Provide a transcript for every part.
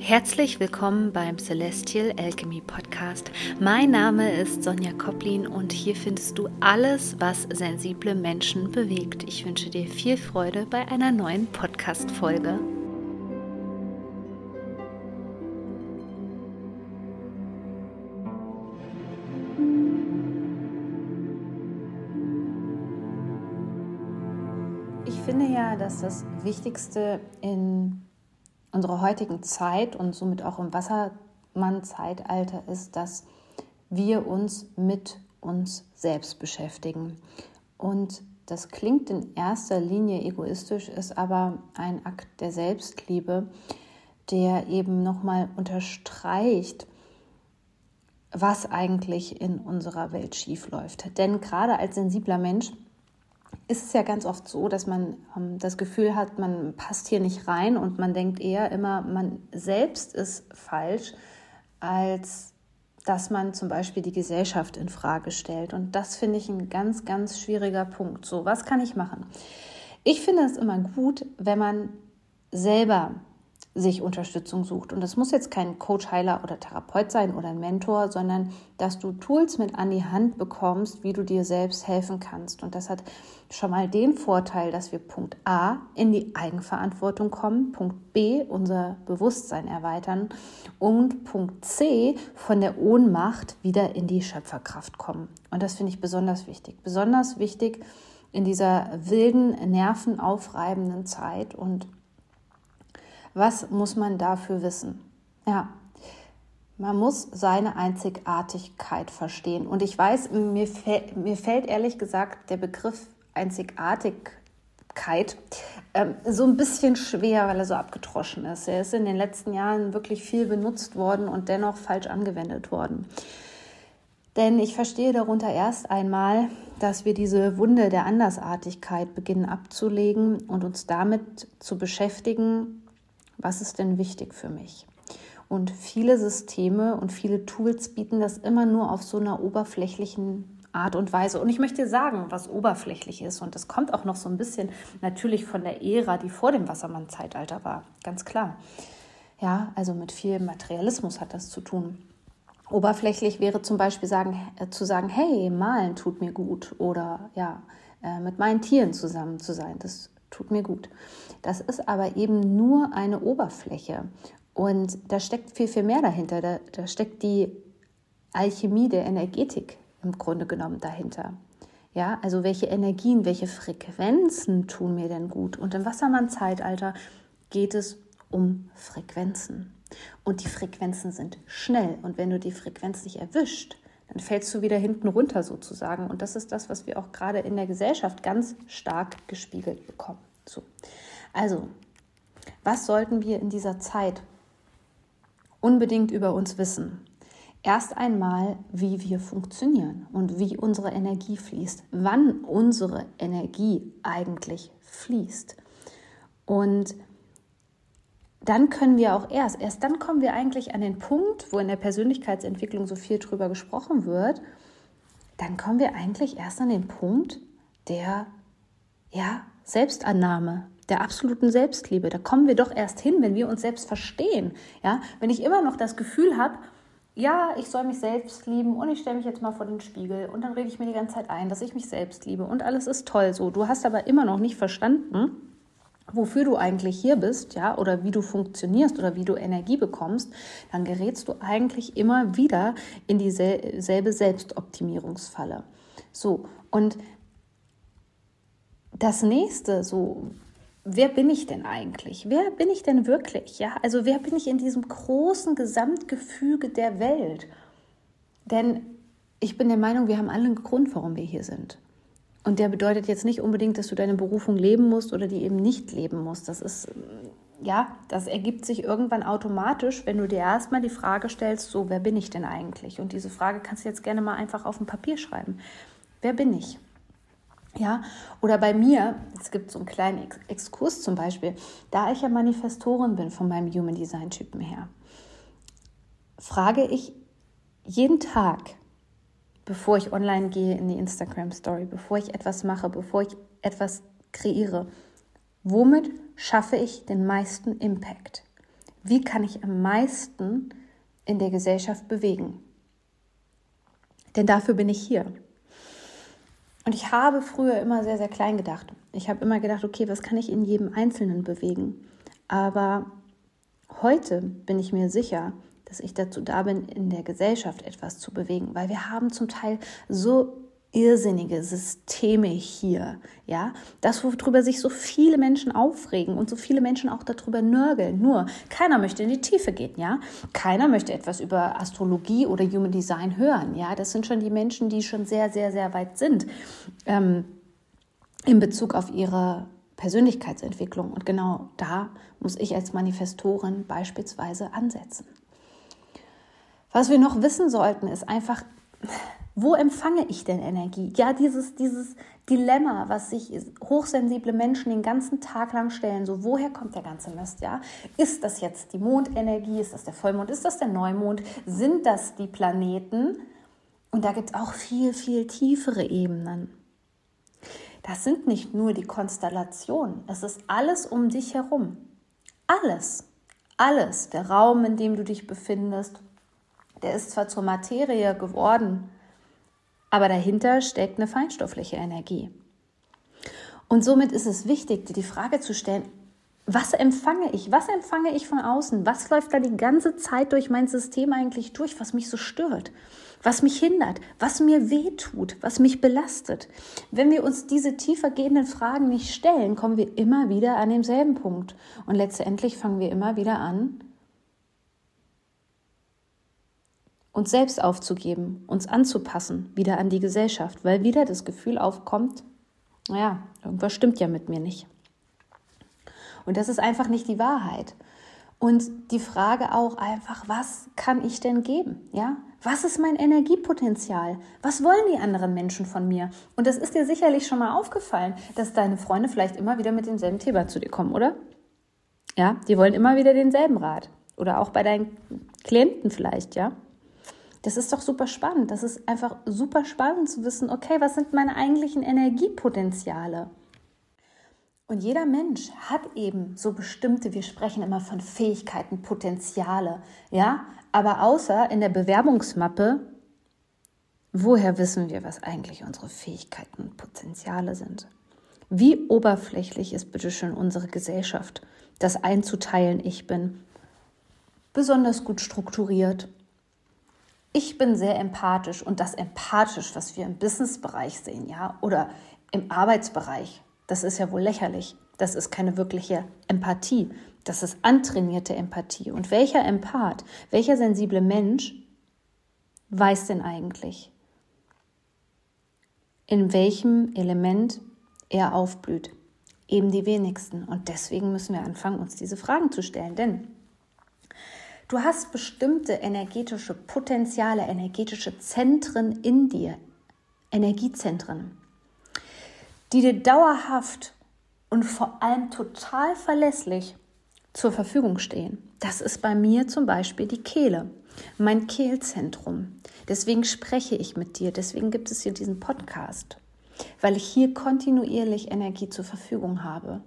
Herzlich willkommen beim Celestial Alchemy Podcast. Mein Name ist Sonja Koplin und hier findest du alles, was sensible Menschen bewegt. Ich wünsche dir viel Freude bei einer neuen Podcast-Folge. Ich finde ja, dass das Wichtigste in unserer heutigen Zeit und somit auch im Wassermann-Zeitalter ist, dass wir uns mit uns selbst beschäftigen. Und das klingt in erster Linie egoistisch, ist aber ein Akt der Selbstliebe, der eben nochmal unterstreicht, was eigentlich in unserer Welt schiefläuft. Denn gerade als sensibler Mensch ist es ja ganz oft so, dass man ähm, das Gefühl hat, man passt hier nicht rein und man denkt eher immer, man selbst ist falsch, als dass man zum Beispiel die Gesellschaft in Frage stellt. Und das finde ich ein ganz, ganz schwieriger Punkt. So, was kann ich machen? Ich finde es immer gut, wenn man selber sich Unterstützung sucht. Und das muss jetzt kein Coach, Heiler oder Therapeut sein oder ein Mentor, sondern dass du Tools mit an die Hand bekommst, wie du dir selbst helfen kannst. Und das hat schon mal den Vorteil, dass wir Punkt A in die Eigenverantwortung kommen, Punkt B unser Bewusstsein erweitern und Punkt C von der Ohnmacht wieder in die Schöpferkraft kommen. Und das finde ich besonders wichtig. Besonders wichtig in dieser wilden, nervenaufreibenden Zeit und was muss man dafür wissen? Ja, man muss seine Einzigartigkeit verstehen. Und ich weiß, mir, fällt, mir fällt ehrlich gesagt der Begriff Einzigartigkeit ähm, so ein bisschen schwer, weil er so abgetroschen ist. Er ist in den letzten Jahren wirklich viel benutzt worden und dennoch falsch angewendet worden. Denn ich verstehe darunter erst einmal, dass wir diese Wunde der Andersartigkeit beginnen abzulegen und uns damit zu beschäftigen, was ist denn wichtig für mich? Und viele Systeme und viele Tools bieten das immer nur auf so einer oberflächlichen Art und Weise. Und ich möchte sagen, was oberflächlich ist. Und das kommt auch noch so ein bisschen natürlich von der Ära, die vor dem Wassermann-Zeitalter war. Ganz klar. Ja, also mit viel Materialismus hat das zu tun. Oberflächlich wäre zum Beispiel sagen, äh, zu sagen, hey, malen tut mir gut. Oder ja, äh, mit meinen Tieren zusammen zu sein. Das tut mir gut. Das ist aber eben nur eine Oberfläche. Und da steckt viel, viel mehr dahinter. Da, da steckt die Alchemie der Energetik im Grunde genommen dahinter. Ja, also welche Energien, welche Frequenzen tun mir denn gut? Und im Wassermann-Zeitalter geht es um Frequenzen. Und die Frequenzen sind schnell. Und wenn du die Frequenz nicht erwischt, dann fällst du wieder hinten runter sozusagen. Und das ist das, was wir auch gerade in der Gesellschaft ganz stark gespiegelt bekommen. So. Also, was sollten wir in dieser Zeit unbedingt über uns wissen? Erst einmal, wie wir funktionieren und wie unsere Energie fließt, wann unsere Energie eigentlich fließt. Und dann können wir auch erst, erst dann kommen wir eigentlich an den Punkt, wo in der Persönlichkeitsentwicklung so viel drüber gesprochen wird, dann kommen wir eigentlich erst an den Punkt der ja, Selbstannahme, der absoluten Selbstliebe. Da kommen wir doch erst hin, wenn wir uns selbst verstehen. Ja, wenn ich immer noch das Gefühl habe, ja, ich soll mich selbst lieben und ich stelle mich jetzt mal vor den Spiegel und dann rede ich mir die ganze Zeit ein, dass ich mich selbst liebe und alles ist toll so. Du hast aber immer noch nicht verstanden, wofür du eigentlich hier bist, ja, oder wie du funktionierst oder wie du Energie bekommst, dann gerätst du eigentlich immer wieder in dieselbe Selbstoptimierungsfalle. So, und das nächste, so, wer bin ich denn eigentlich? Wer bin ich denn wirklich? Ja, also wer bin ich in diesem großen Gesamtgefüge der Welt? Denn ich bin der Meinung, wir haben alle einen Grund, warum wir hier sind. Und der bedeutet jetzt nicht unbedingt, dass du deine Berufung leben musst oder die eben nicht leben musst. Das ist, ja, das ergibt sich irgendwann automatisch, wenn du dir erstmal die Frage stellst, so, wer bin ich denn eigentlich? Und diese Frage kannst du jetzt gerne mal einfach auf ein Papier schreiben. Wer bin ich? Ja, oder bei mir, es gibt so einen kleinen Exkurs zum Beispiel, da ich ja Manifestorin bin von meinem Human Design Typen her, frage ich jeden Tag, bevor ich online gehe in die Instagram Story, bevor ich etwas mache, bevor ich etwas kreiere, womit schaffe ich den meisten Impact? Wie kann ich am meisten in der Gesellschaft bewegen? Denn dafür bin ich hier. Und ich habe früher immer sehr, sehr klein gedacht. Ich habe immer gedacht, okay, was kann ich in jedem Einzelnen bewegen? Aber heute bin ich mir sicher, dass ich dazu da bin, in der Gesellschaft etwas zu bewegen, weil wir haben zum Teil so irrsinnige Systeme hier, ja, das, worüber sich so viele Menschen aufregen und so viele Menschen auch darüber nörgeln. Nur keiner möchte in die Tiefe gehen, ja. Keiner möchte etwas über Astrologie oder Human Design hören, ja. Das sind schon die Menschen, die schon sehr, sehr, sehr weit sind ähm, in Bezug auf ihre Persönlichkeitsentwicklung. Und genau da muss ich als Manifestorin beispielsweise ansetzen. Was wir noch wissen sollten, ist einfach, wo empfange ich denn Energie? Ja, dieses, dieses Dilemma, was sich hochsensible Menschen den ganzen Tag lang stellen, so woher kommt der ganze Mist, ja? Ist das jetzt die Mondenergie, ist das der Vollmond, ist das der Neumond, sind das die Planeten? Und da gibt es auch viel, viel tiefere Ebenen. Das sind nicht nur die Konstellationen, es ist alles um dich herum. Alles, alles, der Raum, in dem du dich befindest, der ist zwar zur Materie geworden, aber dahinter steckt eine feinstoffliche Energie. Und somit ist es wichtig, dir die Frage zu stellen, was empfange ich? Was empfange ich von außen? Was läuft da die ganze Zeit durch mein System eigentlich durch, was mich so stört? Was mich hindert? Was mir wehtut? Was mich belastet? Wenn wir uns diese tiefer gehenden Fragen nicht stellen, kommen wir immer wieder an denselben Punkt. Und letztendlich fangen wir immer wieder an, uns selbst aufzugeben, uns anzupassen, wieder an die Gesellschaft, weil wieder das Gefühl aufkommt, naja, irgendwas stimmt ja mit mir nicht. Und das ist einfach nicht die Wahrheit. Und die Frage auch einfach, was kann ich denn geben? Ja? Was ist mein Energiepotenzial? Was wollen die anderen Menschen von mir? Und das ist dir sicherlich schon mal aufgefallen, dass deine Freunde vielleicht immer wieder mit demselben Thema zu dir kommen, oder? Ja, die wollen immer wieder denselben Rat. Oder auch bei deinen Klienten vielleicht, ja? Das ist doch super spannend. Das ist einfach super spannend zu wissen, okay, was sind meine eigentlichen Energiepotenziale? Und jeder Mensch hat eben so bestimmte, wir sprechen immer von Fähigkeiten, Potenziale, ja, aber außer in der Bewerbungsmappe, woher wissen wir, was eigentlich unsere Fähigkeiten und Potenziale sind? Wie oberflächlich ist bitteschön unsere Gesellschaft, das einzuteilen, ich bin besonders gut strukturiert, ich bin sehr empathisch und das empathisch, was wir im Businessbereich sehen, ja, oder im Arbeitsbereich, das ist ja wohl lächerlich. Das ist keine wirkliche Empathie. Das ist antrainierte Empathie. Und welcher Empath, welcher sensible Mensch weiß denn eigentlich, in welchem Element er aufblüht? Eben die wenigsten. Und deswegen müssen wir anfangen, uns diese Fragen zu stellen. Denn Du hast bestimmte energetische Potenziale, energetische Zentren in dir, Energiezentren, die dir dauerhaft und vor allem total verlässlich zur Verfügung stehen. Das ist bei mir zum Beispiel die Kehle, mein Kehlzentrum. Deswegen spreche ich mit dir, deswegen gibt es hier diesen Podcast, weil ich hier kontinuierlich Energie zur Verfügung habe.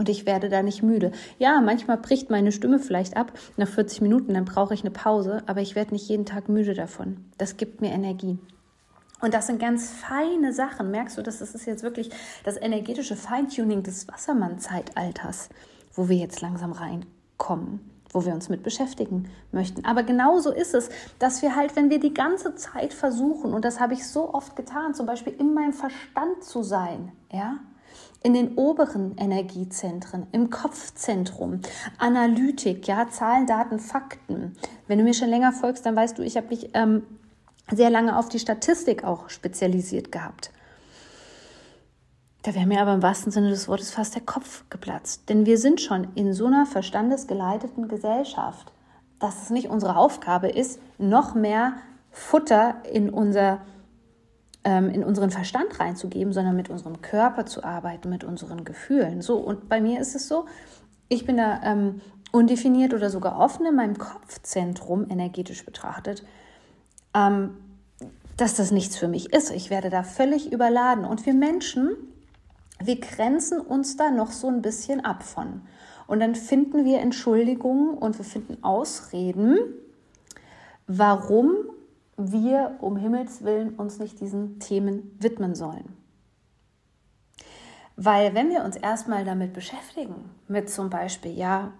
Und ich werde da nicht müde. Ja, manchmal bricht meine Stimme vielleicht ab nach 40 Minuten, dann brauche ich eine Pause, aber ich werde nicht jeden Tag müde davon. Das gibt mir Energie. Und das sind ganz feine Sachen. Merkst du, das ist jetzt wirklich das energetische Feintuning des Wassermann-Zeitalters, wo wir jetzt langsam reinkommen, wo wir uns mit beschäftigen möchten. Aber genauso ist es, dass wir halt, wenn wir die ganze Zeit versuchen, und das habe ich so oft getan, zum Beispiel in meinem Verstand zu sein, ja, in den oberen Energiezentren, im Kopfzentrum, Analytik, ja, Zahlen, Daten, Fakten. Wenn du mir schon länger folgst, dann weißt du, ich habe mich ähm, sehr lange auf die Statistik auch spezialisiert gehabt. Da wäre mir aber im wahrsten Sinne des Wortes fast der Kopf geplatzt. Denn wir sind schon in so einer verstandesgeleiteten Gesellschaft, dass es nicht unsere Aufgabe ist, noch mehr Futter in unser ähm, in unseren Verstand reinzugeben, sondern mit unserem Körper zu arbeiten, mit unseren Gefühlen. So, und bei mir ist es so, ich bin da ähm, undefiniert oder sogar offen in meinem Kopfzentrum energetisch betrachtet, ähm, dass das nichts für mich ist. Ich werde da völlig überladen. Und wir Menschen, wir grenzen uns da noch so ein bisschen ab von. Und dann finden wir Entschuldigungen und wir finden Ausreden, warum wir um Himmels willen uns nicht diesen Themen widmen sollen. Weil wenn wir uns erstmal damit beschäftigen, mit zum Beispiel, ja,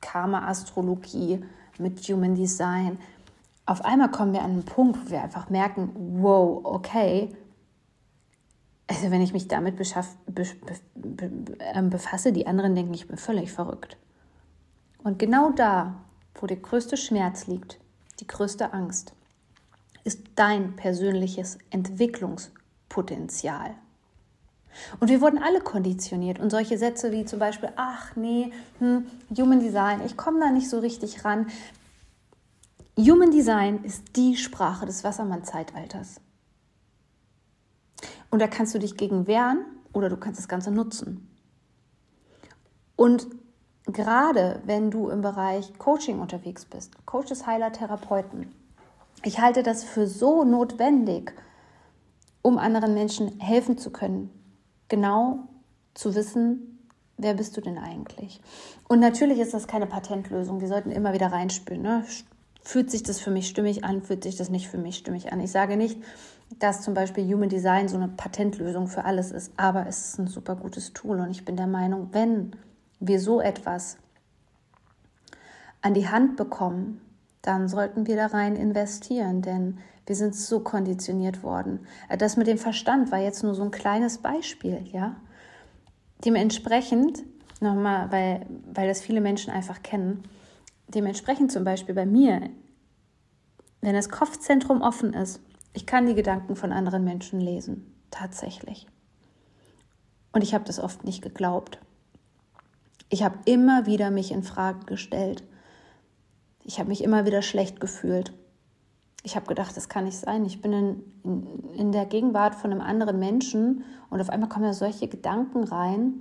Karma-Astrologie, mit Human Design, auf einmal kommen wir an einen Punkt, wo wir einfach merken, wow, okay, also wenn ich mich damit beschaff, be, be, be, ähm, befasse, die anderen denken, ich bin völlig verrückt. Und genau da, wo der größte Schmerz liegt, die größte Angst, ist dein persönliches Entwicklungspotenzial. Und wir wurden alle konditioniert. Und solche Sätze wie zum Beispiel, ach nee, hm, Human Design, ich komme da nicht so richtig ran. Human Design ist die Sprache des Wassermann-Zeitalters. Und da kannst du dich gegen wehren oder du kannst das Ganze nutzen. Und gerade wenn du im Bereich Coaching unterwegs bist, Coaches, Heiler, Therapeuten, ich halte das für so notwendig, um anderen Menschen helfen zu können, genau zu wissen, wer bist du denn eigentlich? Und natürlich ist das keine Patentlösung. Wir sollten immer wieder reinspüren. Ne? Fühlt sich das für mich stimmig an? Fühlt sich das nicht für mich stimmig an? Ich sage nicht, dass zum Beispiel Human Design so eine Patentlösung für alles ist, aber es ist ein super gutes Tool und ich bin der Meinung, wenn wir so etwas an die Hand bekommen, dann sollten wir da rein investieren, denn wir sind so konditioniert worden. Das mit dem Verstand war jetzt nur so ein kleines Beispiel, ja. Dementsprechend, nochmal, weil, weil das viele Menschen einfach kennen, dementsprechend zum Beispiel bei mir, wenn das Kopfzentrum offen ist, ich kann die Gedanken von anderen Menschen lesen, tatsächlich. Und ich habe das oft nicht geglaubt. Ich habe immer wieder mich in Frage gestellt. Ich habe mich immer wieder schlecht gefühlt. Ich habe gedacht, das kann nicht sein. Ich bin in, in, in der Gegenwart von einem anderen Menschen und auf einmal kommen da solche Gedanken rein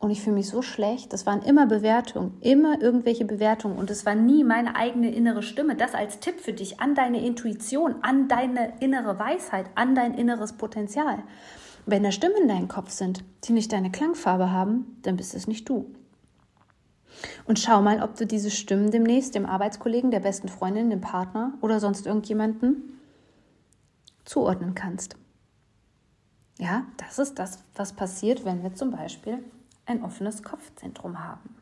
und ich fühle mich so schlecht. Das waren immer Bewertungen, immer irgendwelche Bewertungen. Und es war nie meine eigene innere Stimme. Das als Tipp für dich an deine Intuition, an deine innere Weisheit, an dein inneres Potenzial. Wenn da Stimmen in deinem Kopf sind, die nicht deine Klangfarbe haben, dann bist es nicht du. Und schau mal, ob du diese Stimmen demnächst dem Arbeitskollegen, der besten Freundin, dem Partner oder sonst irgendjemanden zuordnen kannst. Ja, das ist das, was passiert, wenn wir zum Beispiel ein offenes Kopfzentrum haben.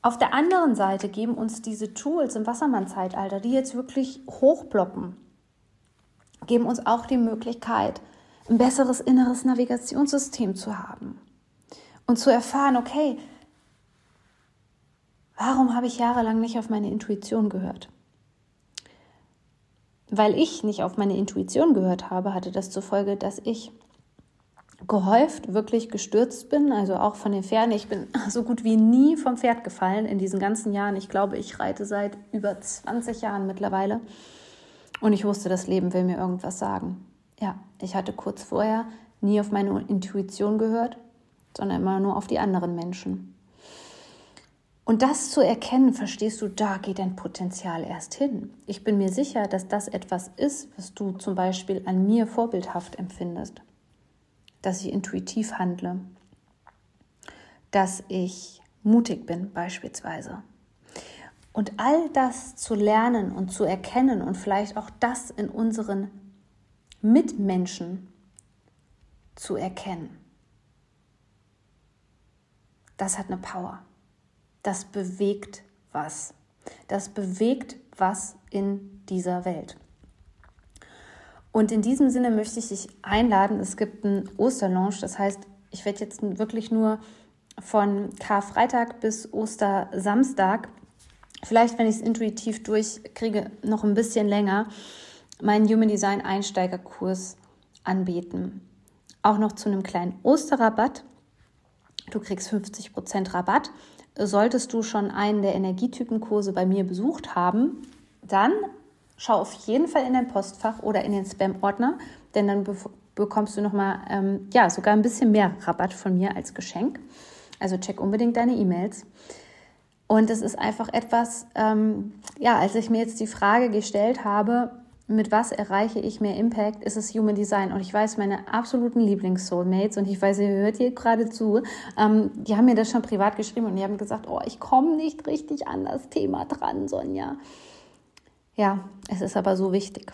Auf der anderen Seite geben uns diese Tools im Wassermann-Zeitalter, die jetzt wirklich hochploppen, geben uns auch die Möglichkeit, ein besseres inneres Navigationssystem zu haben und zu erfahren, okay, warum habe ich jahrelang nicht auf meine Intuition gehört? Weil ich nicht auf meine Intuition gehört habe, hatte das zur Folge, dass ich gehäuft wirklich gestürzt bin, also auch von den Pferden. Ich bin so gut wie nie vom Pferd gefallen in diesen ganzen Jahren. Ich glaube, ich reite seit über 20 Jahren mittlerweile. Und ich wusste, das Leben will mir irgendwas sagen. Ja, ich hatte kurz vorher nie auf meine Intuition gehört, sondern immer nur auf die anderen Menschen. Und das zu erkennen, verstehst du, da geht dein Potenzial erst hin. Ich bin mir sicher, dass das etwas ist, was du zum Beispiel an mir vorbildhaft empfindest dass ich intuitiv handle, dass ich mutig bin beispielsweise. Und all das zu lernen und zu erkennen und vielleicht auch das in unseren Mitmenschen zu erkennen, das hat eine Power. Das bewegt was. Das bewegt was in dieser Welt. Und in diesem Sinne möchte ich dich einladen. Es gibt einen Osterlaunch, das heißt, ich werde jetzt wirklich nur von Karfreitag bis Ostersamstag, vielleicht wenn ich es intuitiv durchkriege, noch ein bisschen länger, meinen Human Design Einsteigerkurs anbieten. Auch noch zu einem kleinen Osterrabatt. Du kriegst 50% Rabatt. Solltest du schon einen der Energietypenkurse bei mir besucht haben, dann schau auf jeden Fall in dein Postfach oder in den Spam-Ordner, denn dann be bekommst du nochmal, ähm, ja, sogar ein bisschen mehr Rabatt von mir als Geschenk. Also check unbedingt deine E-Mails. Und es ist einfach etwas, ähm, ja, als ich mir jetzt die Frage gestellt habe, mit was erreiche ich mehr Impact, ist es Human Design. Und ich weiß, meine absoluten Lieblings-Soulmates, und ich weiß, ihr hört hier gerade zu, ähm, die haben mir das schon privat geschrieben und die haben gesagt, oh, ich komme nicht richtig an das Thema dran, Sonja. Ja, es ist aber so wichtig.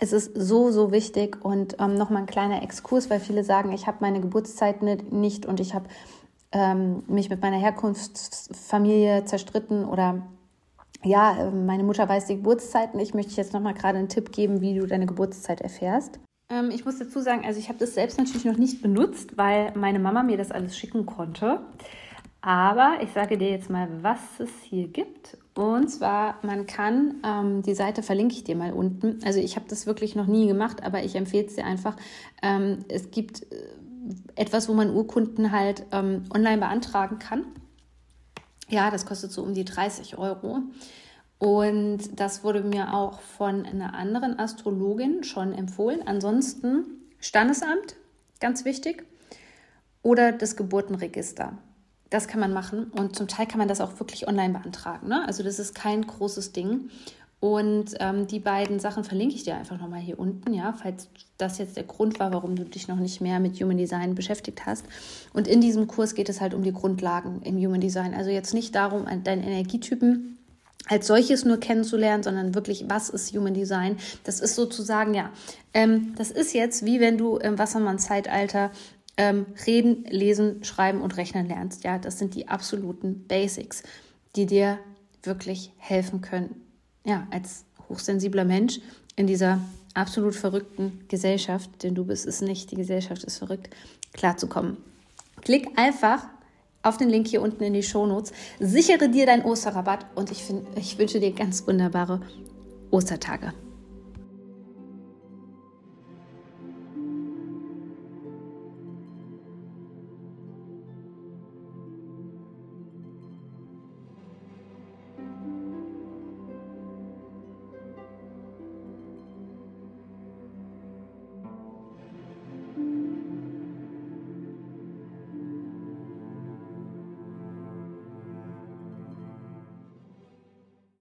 Es ist so, so wichtig. Und ähm, nochmal ein kleiner Exkurs, weil viele sagen, ich habe meine Geburtszeit nicht und ich habe ähm, mich mit meiner Herkunftsfamilie zerstritten oder ja, ähm, meine Mutter weiß die Geburtszeiten. Ich möchte jetzt nochmal gerade einen Tipp geben, wie du deine Geburtszeit erfährst. Ähm, ich muss dazu sagen, also ich habe das selbst natürlich noch nicht benutzt, weil meine Mama mir das alles schicken konnte. Aber ich sage dir jetzt mal, was es hier gibt. Und zwar, man kann, ähm, die Seite verlinke ich dir mal unten. Also ich habe das wirklich noch nie gemacht, aber ich empfehle es dir einfach. Ähm, es gibt äh, etwas, wo man Urkunden halt ähm, online beantragen kann. Ja, das kostet so um die 30 Euro. Und das wurde mir auch von einer anderen Astrologin schon empfohlen. Ansonsten Standesamt, ganz wichtig, oder das Geburtenregister. Das kann man machen und zum Teil kann man das auch wirklich online beantragen. Ne? Also das ist kein großes Ding. Und ähm, die beiden Sachen verlinke ich dir einfach nochmal hier unten, ja, falls das jetzt der Grund war, warum du dich noch nicht mehr mit Human Design beschäftigt hast. Und in diesem Kurs geht es halt um die Grundlagen im Human Design. Also jetzt nicht darum, deinen Energietypen als solches nur kennenzulernen, sondern wirklich, was ist Human Design? Das ist sozusagen, ja, ähm, das ist jetzt wie wenn du im Wassermann-Zeitalter ähm, reden, lesen, schreiben und rechnen lernst. Ja, das sind die absoluten Basics, die dir wirklich helfen können, ja, als hochsensibler Mensch in dieser absolut verrückten Gesellschaft, denn du bist es nicht, die Gesellschaft ist verrückt, klarzukommen. Klick einfach auf den Link hier unten in die Shownotes, sichere dir deinen Osterrabatt und ich, find, ich wünsche dir ganz wunderbare Ostertage.